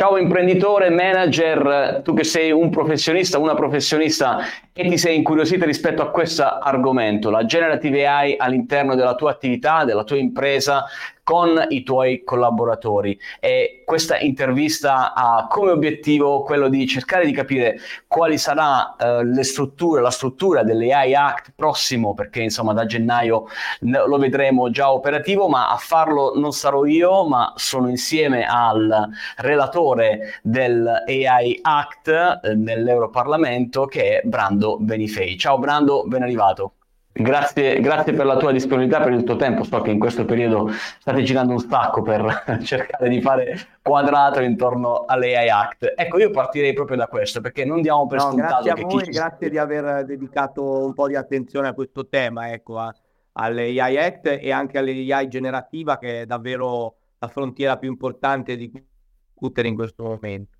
Ciao imprenditore, manager, tu che sei un professionista, una professionista e ti sei incuriosita rispetto a questo argomento, la generative AI all'interno della tua attività, della tua impresa, con i tuoi collaboratori e questa intervista ha come obiettivo quello di cercare di capire quali sarà eh, le strutture, la struttura dell'AI Act prossimo perché insomma da gennaio lo vedremo già operativo ma a farlo non sarò io ma sono insieme al relatore dell'AI Act eh, nell'Europarlamento che è Brando Benifei. Ciao Brando, ben arrivato. Grazie, grazie, per la tua disponibilità, per il tuo tempo. So che in questo periodo state girando un sacco per cercare di fare quadrato intorno all'AI Act. Ecco, io partirei proprio da questo, perché non diamo per no, scontato grazie a voi, chi... grazie di aver dedicato un po' di attenzione a questo tema, ecco, a, all'AI Act e anche all'AI generativa, che è davvero la frontiera più importante di discutere in questo momento.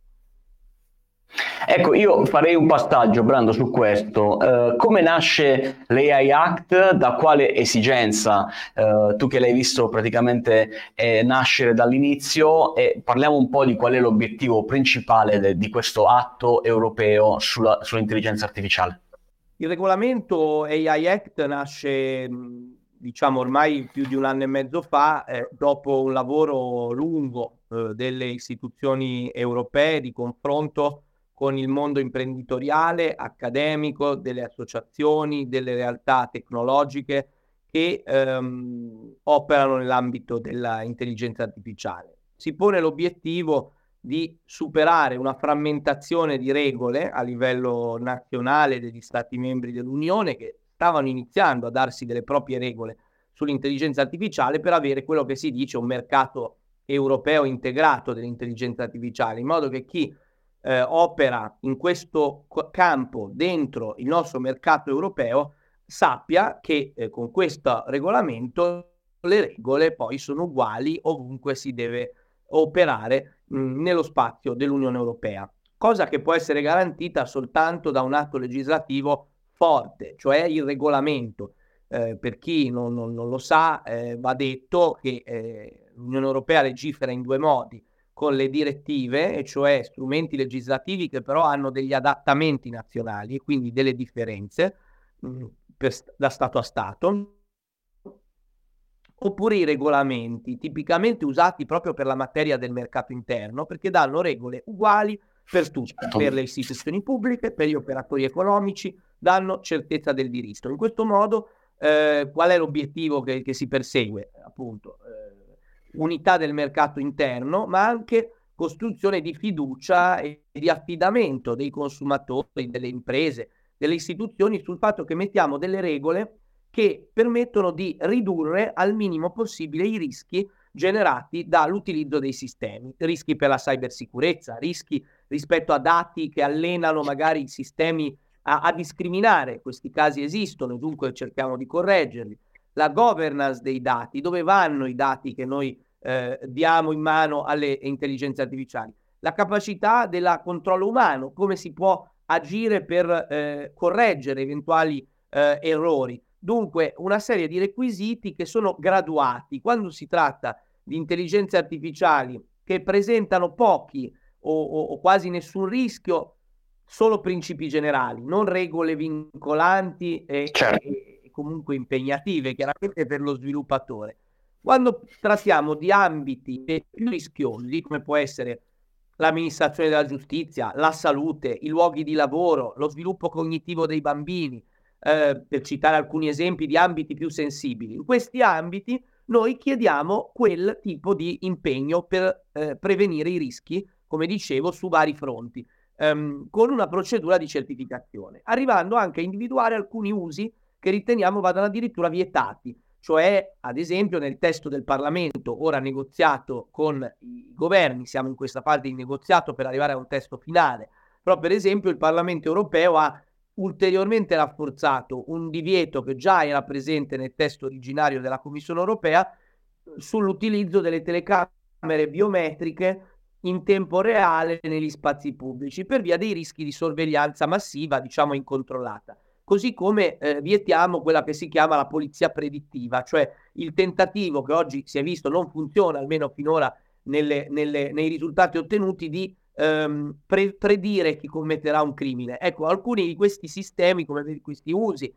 Ecco, io farei un passaggio, Brando, su questo. Uh, come nasce l'AI Act? Da quale esigenza? Uh, tu che l'hai visto praticamente eh, nascere dall'inizio e parliamo un po' di qual è l'obiettivo principale de- di questo atto europeo sulla, sull'intelligenza artificiale. Il regolamento AI Act nasce, diciamo, ormai più di un anno e mezzo fa, eh, dopo un lavoro lungo eh, delle istituzioni europee di confronto con il mondo imprenditoriale, accademico, delle associazioni, delle realtà tecnologiche che ehm, operano nell'ambito dell'intelligenza artificiale. Si pone l'obiettivo di superare una frammentazione di regole a livello nazionale degli Stati membri dell'Unione che stavano iniziando a darsi delle proprie regole sull'intelligenza artificiale per avere quello che si dice un mercato europeo integrato dell'intelligenza artificiale, in modo che chi eh, opera in questo campo dentro il nostro mercato europeo sappia che eh, con questo regolamento le regole poi sono uguali ovunque si deve operare mh, nello spazio dell'Unione Europea, cosa che può essere garantita soltanto da un atto legislativo forte, cioè il regolamento. Eh, per chi non, non, non lo sa, eh, va detto che eh, l'Unione Europea legifera in due modi con le direttive, e cioè strumenti legislativi che però hanno degli adattamenti nazionali e quindi delle differenze mh, mm, per, da Stato a Stato, oppure i regolamenti, tipicamente usati proprio per la materia del mercato interno, perché danno regole uguali per tutti, certo. per le istituzioni pubbliche, per gli operatori economici, danno certezza del diritto. In questo modo, eh, qual è l'obiettivo che, che si persegue? Appunto, unità del mercato interno, ma anche costruzione di fiducia e di affidamento dei consumatori, delle imprese, delle istituzioni sul fatto che mettiamo delle regole che permettono di ridurre al minimo possibile i rischi generati dall'utilizzo dei sistemi, rischi per la cybersicurezza, rischi rispetto a dati che allenano magari i sistemi a, a discriminare, questi casi esistono, dunque cerchiamo di correggerli, la governance dei dati, dove vanno i dati che noi eh, diamo in mano alle intelligenze artificiali, la capacità del controllo umano, come si può agire per eh, correggere eventuali eh, errori. Dunque, una serie di requisiti che sono graduati. Quando si tratta di intelligenze artificiali che presentano pochi o, o, o quasi nessun rischio, solo principi generali, non regole vincolanti e, certo. e, comunque impegnative chiaramente per lo sviluppatore. Quando trattiamo di ambiti più rischiosi, come può essere l'amministrazione della giustizia, la salute, i luoghi di lavoro, lo sviluppo cognitivo dei bambini, eh, per citare alcuni esempi di ambiti più sensibili, in questi ambiti noi chiediamo quel tipo di impegno per eh, prevenire i rischi, come dicevo, su vari fronti, ehm, con una procedura di certificazione, arrivando anche a individuare alcuni usi che riteniamo vadano addirittura vietati, cioè ad esempio nel testo del Parlamento, ora negoziato con i governi, siamo in questa fase di negoziato per arrivare a un testo finale, però per esempio il Parlamento europeo ha ulteriormente rafforzato un divieto che già era presente nel testo originario della Commissione europea sull'utilizzo delle telecamere biometriche in tempo reale negli spazi pubblici per via dei rischi di sorveglianza massiva, diciamo incontrollata così come eh, vietiamo quella che si chiama la polizia predittiva, cioè il tentativo che oggi si è visto non funziona, almeno finora nelle, nelle, nei risultati ottenuti di ehm, pre- predire chi commetterà un crimine. Ecco, alcuni di questi sistemi, come questi usi,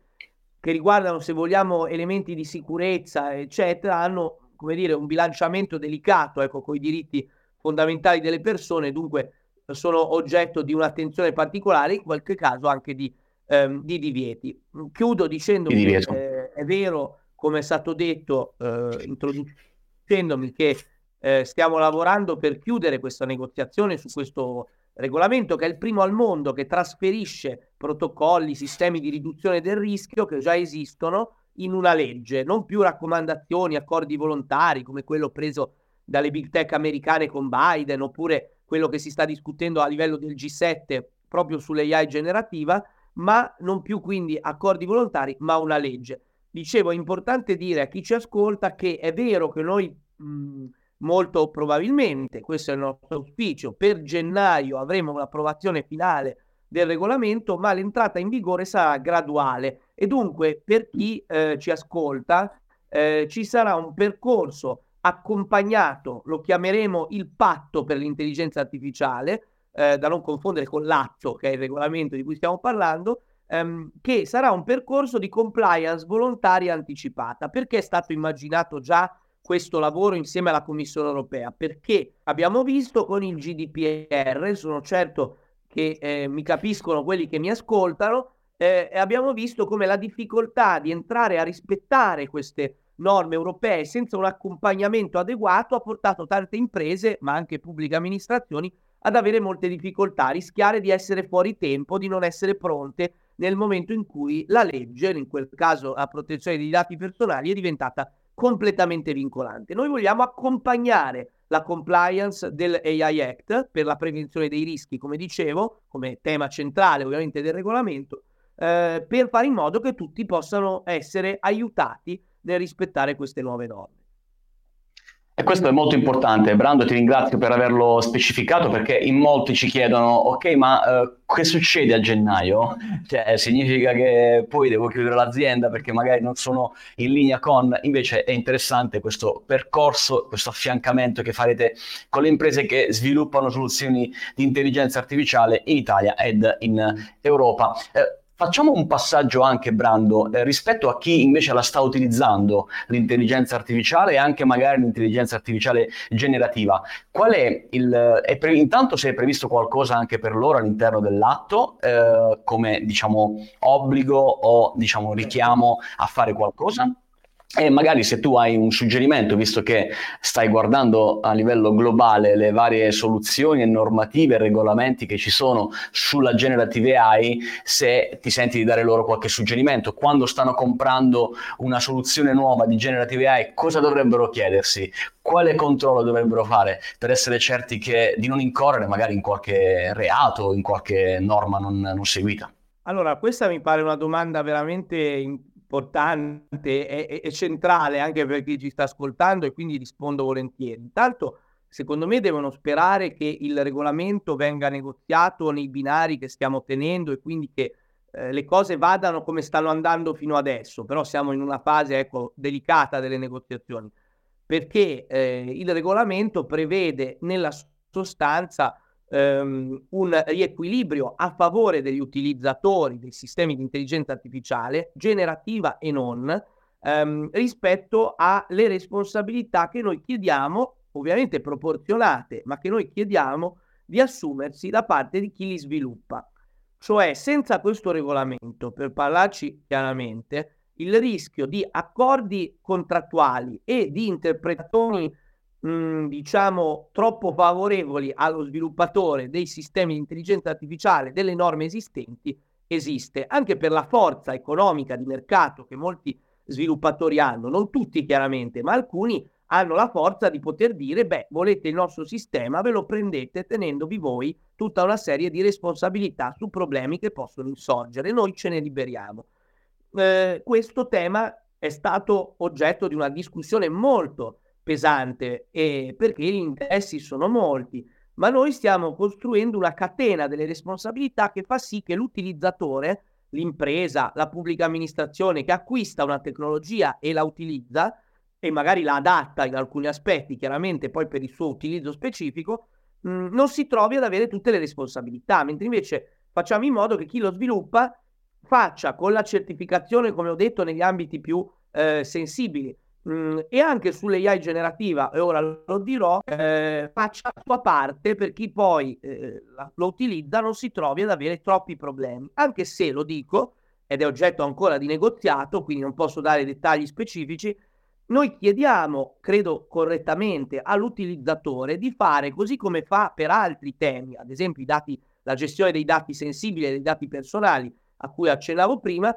che riguardano, se vogliamo, elementi di sicurezza, eccetera, hanno, come dire, un bilanciamento delicato, ecco, con i diritti fondamentali delle persone, dunque sono oggetto di un'attenzione particolare, in qualche caso anche di, ehm, di divieti. Chiudo dicendo che eh, è vero, come è stato detto, eh, introducendomi che eh, stiamo lavorando per chiudere questa negoziazione su questo regolamento che è il primo al mondo che trasferisce protocolli, sistemi di riduzione del rischio che già esistono in una legge, non più raccomandazioni, accordi volontari come quello preso dalle big tech americane con Biden oppure quello che si sta discutendo a livello del G7 proprio sull'AI generativa, ma non più quindi accordi volontari, ma una legge. Dicevo, è importante dire a chi ci ascolta che è vero che noi mh, molto probabilmente, questo è il nostro auspicio, per gennaio avremo un'approvazione finale del regolamento, ma l'entrata in vigore sarà graduale e dunque per chi eh, ci ascolta eh, ci sarà un percorso accompagnato, lo chiameremo il patto per l'intelligenza artificiale, eh, da non confondere con l'atto che è il regolamento di cui stiamo parlando, ehm, che sarà un percorso di compliance volontaria anticipata. Perché è stato immaginato già questo lavoro insieme alla Commissione europea? Perché abbiamo visto con il GDPR, sono certo che eh, mi capiscono quelli che mi ascoltano, eh, abbiamo visto come la difficoltà di entrare a rispettare queste norme europee senza un accompagnamento adeguato ha portato tante imprese, ma anche pubbliche amministrazioni, ad avere molte difficoltà, a rischiare di essere fuori tempo, di non essere pronte nel momento in cui la legge, in quel caso la protezione dei dati personali, è diventata completamente vincolante. Noi vogliamo accompagnare la compliance del AI Act per la prevenzione dei rischi, come dicevo, come tema centrale ovviamente del regolamento, eh, per fare in modo che tutti possano essere aiutati nel rispettare queste nuove norme. E questo è molto importante, Brando ti ringrazio per averlo specificato perché in molti ci chiedono, ok ma uh, che succede a gennaio? Cioè significa che poi devo chiudere l'azienda perché magari non sono in linea con, invece è interessante questo percorso, questo affiancamento che farete con le imprese che sviluppano soluzioni di intelligenza artificiale in Italia ed in Europa. Eh, Facciamo un passaggio anche, Brando, eh, rispetto a chi invece la sta utilizzando, l'intelligenza artificiale e anche magari l'intelligenza artificiale generativa. Qual è il... È pre- intanto se è previsto qualcosa anche per loro all'interno dell'atto, eh, come diciamo obbligo o diciamo richiamo a fare qualcosa? E magari se tu hai un suggerimento, visto che stai guardando a livello globale le varie soluzioni e normative e regolamenti che ci sono sulla generative AI, se ti senti di dare loro qualche suggerimento, quando stanno comprando una soluzione nuova di generative AI, cosa dovrebbero chiedersi? Quale controllo dovrebbero fare per essere certi che, di non incorrere magari in qualche reato, in qualche norma non, non seguita? Allora, questa mi pare una domanda veramente importante e, e, centrale anche per chi ci sta ascoltando e quindi rispondo volentieri. Intanto, secondo me devono sperare che il regolamento venga negoziato nei binari che stiamo tenendo e quindi che eh, le cose vadano come stanno andando fino adesso, però siamo in una fase ecco, delicata delle negoziazioni, perché eh, il regolamento prevede nella sostanza ehm, un riequilibrio a favore degli utilizzatori dei sistemi di intelligenza artificiale, generativa e non, ehm, rispetto alle responsabilità che noi chiediamo, ovviamente proporzionate, ma che noi chiediamo di assumersi da parte di chi li sviluppa. Cioè, senza questo regolamento, per parlarci chiaramente, il rischio di accordi contrattuali e di interpretazioni diciamo, troppo favorevoli allo sviluppatore dei sistemi di intelligenza artificiale, delle norme esistenti, esiste, anche per la forza economica di mercato che molti sviluppatori hanno, non tutti chiaramente, ma alcuni hanno la forza di poter dire, beh, volete il nostro sistema, ve lo prendete tenendovi voi tutta una serie di responsabilità su problemi che possono insorgere, noi ce ne liberiamo. Eh, questo tema è stato oggetto di una discussione molto pesante e perché gli interessi sono molti, ma noi stiamo costruendo una catena delle responsabilità che fa sì che l'utilizzatore, l'impresa, la pubblica amministrazione che acquista una tecnologia e la utilizza, e magari la adatta in alcuni aspetti, chiaramente poi per il suo utilizzo specifico, mh, mm, non si trovi ad avere tutte le responsabilità, mentre invece facciamo in modo che chi lo sviluppa faccia con la certificazione, come ho detto, negli ambiti più eh, sensibili mh, mm, e anche sull'AI generativa, e ora lo dirò, eh, faccia la sua parte per chi poi eh, lo utilizza non si trovi ad avere troppi problemi, anche se lo dico, ed è oggetto ancora di negoziato, quindi non posso dare dettagli specifici, noi chiediamo, credo correttamente, all'utilizzatore di fare così come fa per altri temi, ad esempio dati, la gestione dei dati sensibili e dei dati personali a cui accennavo prima,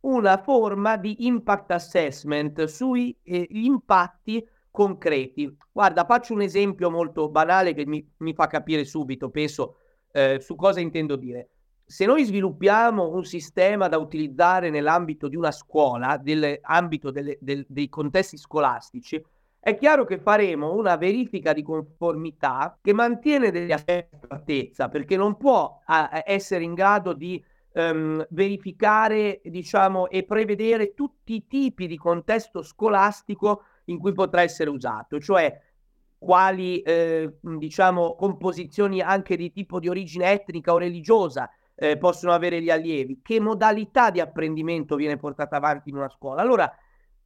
una forma di impact assessment sugli eh, impatti concreti. Guarda, faccio un esempio molto banale che mi, mi fa capire subito, penso, eh, su cosa intendo dire. Se noi sviluppiamo un sistema da utilizzare nell'ambito di una scuola, nell'ambito del, dei contesti scolastici, è chiaro che faremo una verifica di conformità che mantiene delle certezza, perché non può a, essere in grado di ehm, verificare, diciamo, e prevedere tutti i tipi di contesto scolastico in cui potrà essere usato, cioè quali, eh, diciamo, composizioni anche di tipo di origine etnica o religiosa eh, possono avere gli allievi, che modalità di apprendimento viene portata avanti in una scuola. Allora,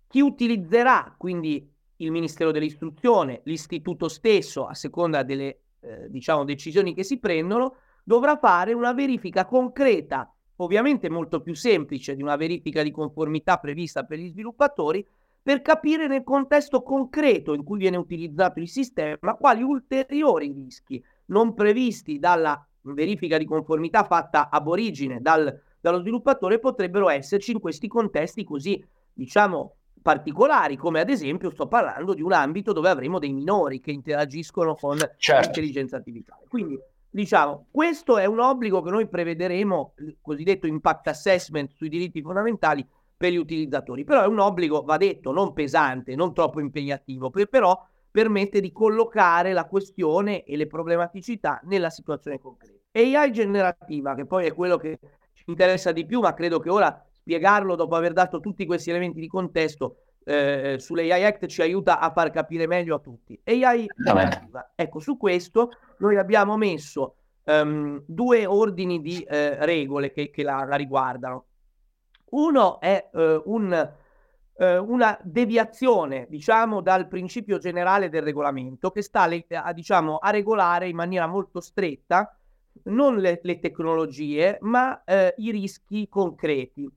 chi utilizzerà quindi il Ministero dell'Istruzione, l'istituto stesso, a seconda delle eh, diciamo, decisioni che si prendono, dovrà fare una verifica concreta ovviamente molto più semplice di una verifica di conformità prevista per gli sviluppatori, per capire nel contesto concreto in cui viene utilizzato il sistema quali ulteriori rischi non previsti dalla verifica di conformità fatta ab origine dal, dallo sviluppatore potrebbero esserci in questi contesti così, diciamo, particolari, come ad esempio sto parlando di un ambito dove avremo dei minori che interagiscono con certo. l'intelligenza artificiale. Quindi Diciamo, questo è un obbligo che noi prevederemo, il cosiddetto impact assessment sui diritti fondamentali per gli utilizzatori, però è un obbligo, va detto, non pesante, non troppo impegnativo, però permette di collocare la questione e le problematicità nella situazione concreta. AI generativa, che poi è quello che ci interessa di più, ma credo che ora spiegarlo dopo aver dato tutti questi elementi di contesto eh, sull'AI Act ci aiuta a far capire meglio a tutti. AI. Ecco, su questo noi abbiamo messo um, due ordini di eh, regole che, che la, la, riguardano. Uno è uh, un, uh, una deviazione, diciamo, dal principio generale del regolamento che sta a, diciamo, a regolare in maniera molto stretta non le, le tecnologie, ma uh, i rischi concreti.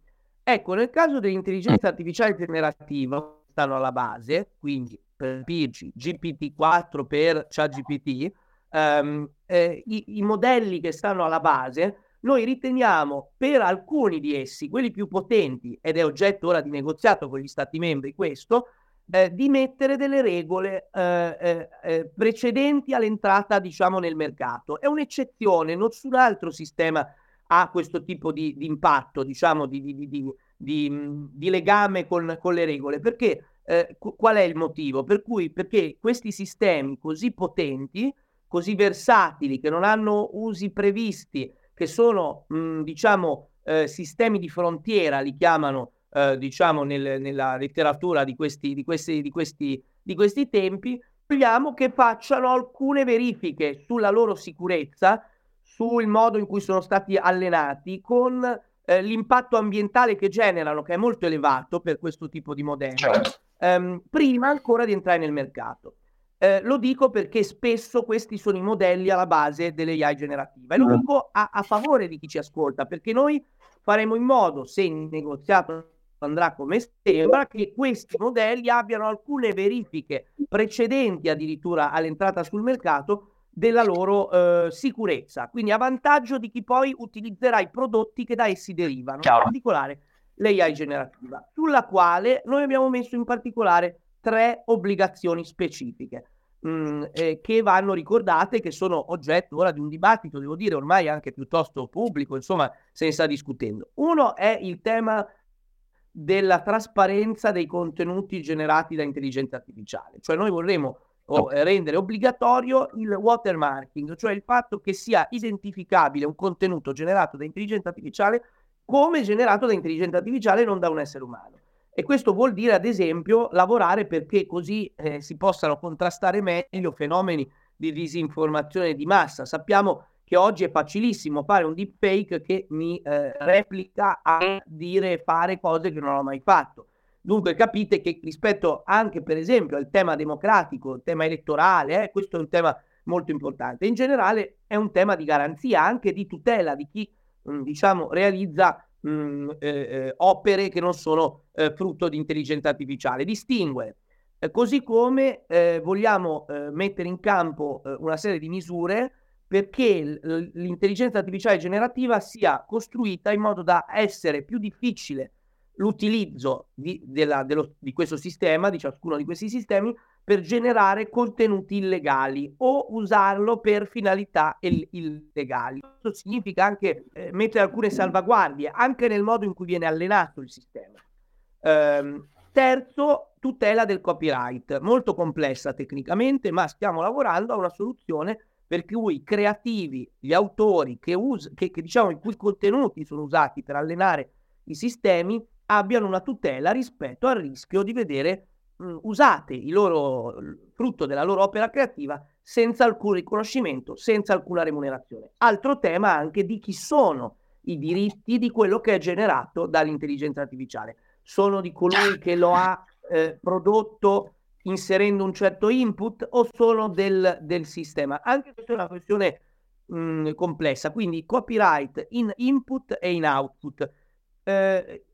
Ecco, nel caso dell'intelligenza artificiale generativa, stanno alla base, quindi per PG, GPT-4 per ChatGPT, um, eh, i, i modelli che stanno alla base, noi riteniamo per alcuni di essi, quelli più potenti, ed è oggetto ora di negoziato con gli Stati membri questo, eh, di mettere delle regole eh, eh, eh precedenti all'entrata, diciamo, nel mercato. È un'eccezione, nessun altro sistema ha questo tipo di, di impatto, diciamo, di, di, di, legame con, con, le regole. Perché eh, qual è il motivo? Per cui, perché questi sistemi così potenti, così versatili, che non hanno usi previsti, che sono, mh, diciamo, eh, sistemi di frontiera, li chiamano, eh, diciamo, nel, nella letteratura di questi, di questi, di questi, di questi tempi, vogliamo che facciano alcune verifiche sulla loro sicurezza, sul modo in cui sono stati allenati, con eh, l'impatto ambientale che generano, che è molto elevato per questo tipo di modelli, certo. ehm, prima ancora di entrare nel mercato. Eh, lo dico perché spesso questi sono i modelli alla base dell'AI generativa e lo dico a, a favore di chi ci ascolta, perché noi faremo in modo, se il negoziato andrà come sembra, che questi modelli abbiano alcune verifiche precedenti addirittura all'entrata sul mercato della loro eh, sicurezza, quindi a vantaggio di chi poi utilizzerà i prodotti che da essi derivano, Chiaro. in particolare l'AI generativa, sulla quale noi abbiamo messo in particolare tre obbligazioni specifiche mh, mm, eh, che vanno ricordate, che sono oggetto ora di un dibattito, devo dire, ormai anche piuttosto pubblico, insomma, se ne sta discutendo. Uno è il tema della trasparenza dei contenuti generati da intelligenza artificiale, cioè noi vorremmo o rendere obbligatorio il watermarking, cioè il fatto che sia identificabile un contenuto generato da intelligenza artificiale come generato da intelligenza artificiale non da un essere umano. E questo vuol dire, ad esempio, lavorare perché così eh, si possano contrastare meglio fenomeni di disinformazione di massa. Sappiamo che oggi è facilissimo fare un deepfake che mi eh, replica a dire e fare cose che non ho mai fatto. Dunque capite che rispetto anche per esempio al tema democratico, il tema elettorale, eh, questo è un tema molto importante. In generale è un tema di garanzia, anche di tutela di chi mm, diciamo realizza mh, mm, eh, eh, opere che non sono eh, frutto di intelligenza artificiale. Distinguere. Eh, così come eh, vogliamo mettere in campo una serie di misure perché l'intelligenza artificiale generativa sia costruita in modo da essere più difficile l'utilizzo di, della, dello, di questo sistema, di ciascuno di questi sistemi, per generare contenuti illegali o usarlo per finalità il- illegali. Questo significa anche eh, mettere alcune salvaguardie, anche nel modo in cui viene allenato il sistema. Ehm, terzo, tutela del copyright, molto complessa tecnicamente, ma stiamo lavorando a una soluzione per cui i creativi, gli autori che, us- che, che diciamo, i cui contenuti sono usati per allenare i sistemi abbiano una tutela rispetto al rischio di vedere mh, usate il loro il frutto della loro opera creativa senza alcun riconoscimento, senza alcuna remunerazione. Altro tema anche di chi sono i diritti di quello che è generato dall'intelligenza artificiale. Sono di colui che lo ha eh, prodotto inserendo un certo input o sono del, del sistema? Anche questa è una questione mh, complessa, quindi copyright in input e in output. Eh,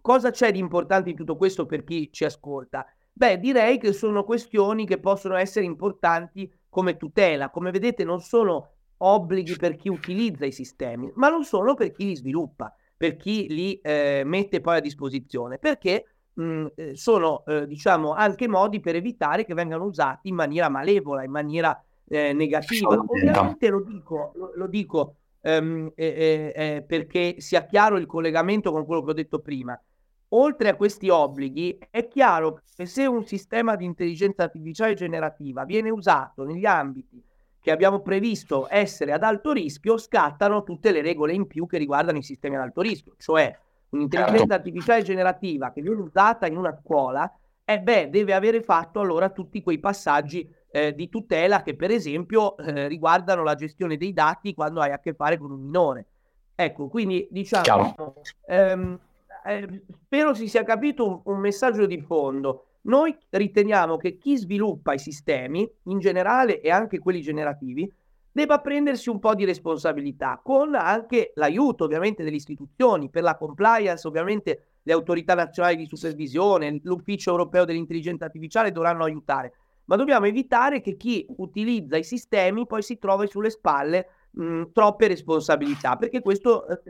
cosa c'è di importante in tutto questo per chi ci ascolta? Beh, direi che sono questioni che possono essere importanti come tutela. Come vedete, non sono obblighi per chi utilizza i sistemi, ma non sono per chi li sviluppa, per chi li eh, mette poi a disposizione, perché mh, mm, eh, sono, eh, diciamo, anche modi per evitare che vengano usati in maniera malevola, in maniera eh, negativa. Ovviamente lo dico, lo, lo dico ehm, eh, eh, perché sia chiaro il collegamento con quello che ho detto prima. Oltre a questi obblighi, è chiaro che se un sistema di intelligenza artificiale generativa viene usato negli ambiti che abbiamo previsto essere ad alto rischio, scattano tutte le regole in più che riguardano i sistemi ad alto rischio, cioè un'intelligenza certo. artificiale generativa che viene usata in una scuola, eh beh, deve avere fatto allora tutti quei passaggi eh, di tutela che per esempio eh, riguardano la gestione dei dati quando hai a che fare con un minore. Ecco, quindi diciamo, ehm, eh, spero si sia capito un, un messaggio di fondo. Noi riteniamo che chi sviluppa i sistemi, in generale e anche quelli generativi, debba prendersi un po' di responsabilità, con anche l'aiuto ovviamente delle istituzioni, per la compliance ovviamente le autorità nazionali di supervisione, l'ufficio europeo dell'intelligenza artificiale dovranno aiutare, ma dobbiamo evitare che chi utilizza i sistemi poi si trovi sulle spalle mh, troppe responsabilità, perché questo eh,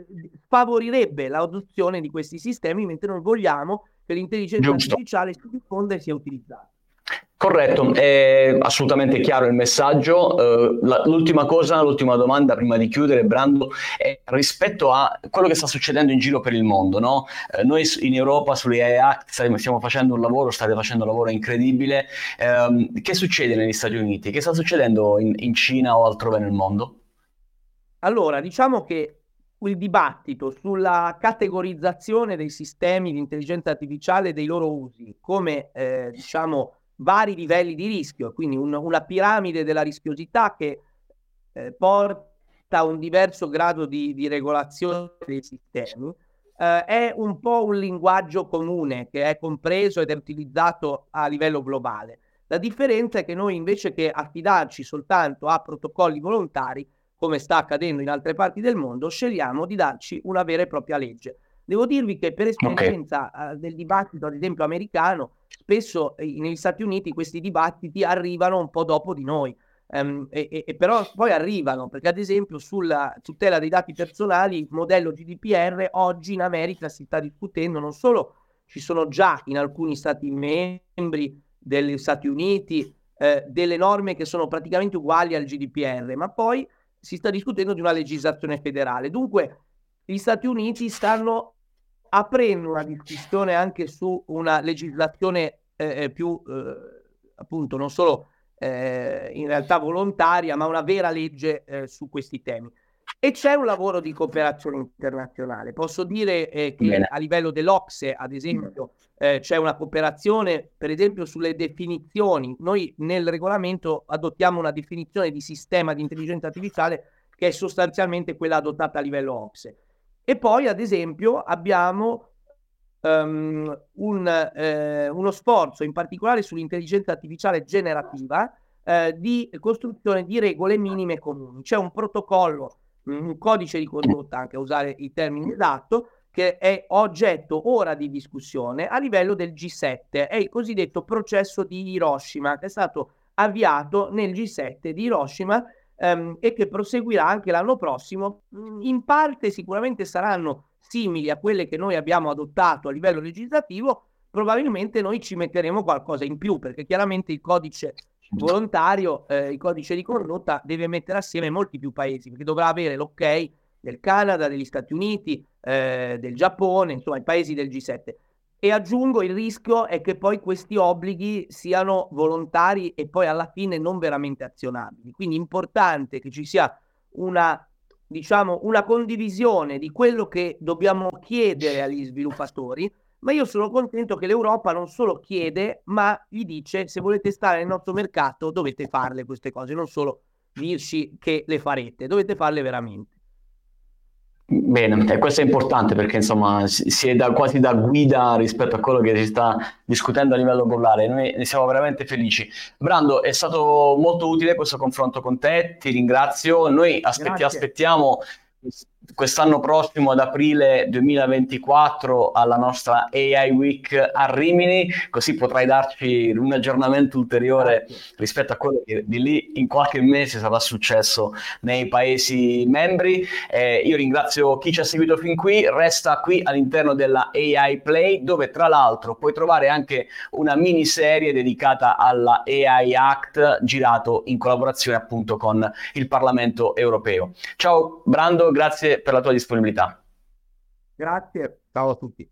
favorirebbe l'adozione di questi sistemi, mentre noi vogliamo che l'intelligenza Giusto. artificiale si diffonda e sia utilizzata. Corretto, è assolutamente chiaro il messaggio. Uh, la, l'ultima cosa, l'ultima domanda prima di chiudere, Brando, è rispetto a quello che sta succedendo in giro per il mondo. No? Uh, noi in Europa sulle AI stiamo facendo un lavoro, state facendo un lavoro incredibile. Uh, che succede negli Stati Uniti? Che sta succedendo in, in Cina o altrove nel mondo? Allora, diciamo che il dibattito sulla categorizzazione dei sistemi di intelligenza artificiale e dei loro usi come, eh, diciamo, vari livelli di rischio, quindi un, una piramide della rischiosità che eh, porta a un diverso grado di, di regolazione dei sistemi, eh, è un po' un linguaggio comune che è compreso ed è utilizzato a livello globale. La differenza è che noi invece che affidarci soltanto a protocolli volontari, come sta accadendo in altre parti del mondo, scegliamo di darci una vera e propria legge. Devo dirvi che per esperienza okay. uh, del dibattito, ad esempio americano, spesso eh, negli Stati Uniti questi dibattiti arrivano un po' dopo di noi. Um, e, e, però poi arrivano perché ad esempio sulla tutela dei dati personali il modello GDPR oggi in America si sta discutendo non solo ci sono già in alcuni stati membri degli Stati Uniti eh, delle norme che sono praticamente uguali al GDPR ma poi si sta discutendo di una legislazione federale dunque gli Stati Uniti stanno aprendo una discussione anche su una legislazione eh, eh, più, eh, appunto, non solo eh, in realtà volontaria, ma una vera legge eh, su questi temi. E c'è un lavoro di cooperazione internazionale. Posso dire eh, che Bene. a livello dell'Ocse, ad esempio, eh, c'è una cooperazione, per esempio, sulle definizioni. Noi nel regolamento adottiamo una definizione di sistema di intelligenza artificiale che è sostanzialmente quella adottata a livello Ocse. E poi, ad esempio, abbiamo um, un, eh, uno sforzo in particolare sull'intelligenza artificiale generativa eh, di costruzione di regole minime comuni. C'è un protocollo, un codice di condotta, anche a usare il termine esatto, che è oggetto ora di discussione a livello del G7, è il cosiddetto processo di Hiroshima, che è stato avviato nel G7 di Hiroshima ehm, e che proseguirà anche l'anno prossimo. In parte sicuramente saranno simili a quelle che noi abbiamo adottato a livello legislativo, probabilmente noi ci metteremo qualcosa in più, perché chiaramente il codice volontario, eh, il codice di condotta deve mettere assieme molti più paesi, perché dovrà avere l'ok del Canada, degli Stati Uniti, eh, del Giappone, insomma i paesi del G7. E aggiungo il rischio è che poi questi obblighi siano volontari e poi alla fine non veramente azionabili. Quindi è importante che ci sia una diciamo, una condivisione di quello che dobbiamo chiedere agli sviluppatori, ma io sono contento che l'Europa non solo chiede, ma gli dice se volete stare nel nostro mercato dovete farle queste cose, non solo dirci che le farete, dovete farle veramente. Bene, questo è importante perché insomma si è da, quasi da guida rispetto a quello che si sta discutendo a livello globale. Noi ne siamo veramente felici. Brando, è stato molto utile questo confronto con te, ti ringrazio. Noi aspetti, aspettiamo quest'anno prossimo ad aprile 2024 alla nostra AI Week a Rimini, così potrai darci un aggiornamento ulteriore rispetto a quello che di lì in qualche mese sarà successo nei Paesi membri. Eh, io ringrazio chi ci ha seguito fin qui, resta qui all'interno della AI Play dove tra l'altro puoi trovare anche una miniserie dedicata alla AI Act girato in collaborazione appunto con il Parlamento europeo. Ciao Brando, grazie per la tua disponibilità. Grazie, ciao a tutti.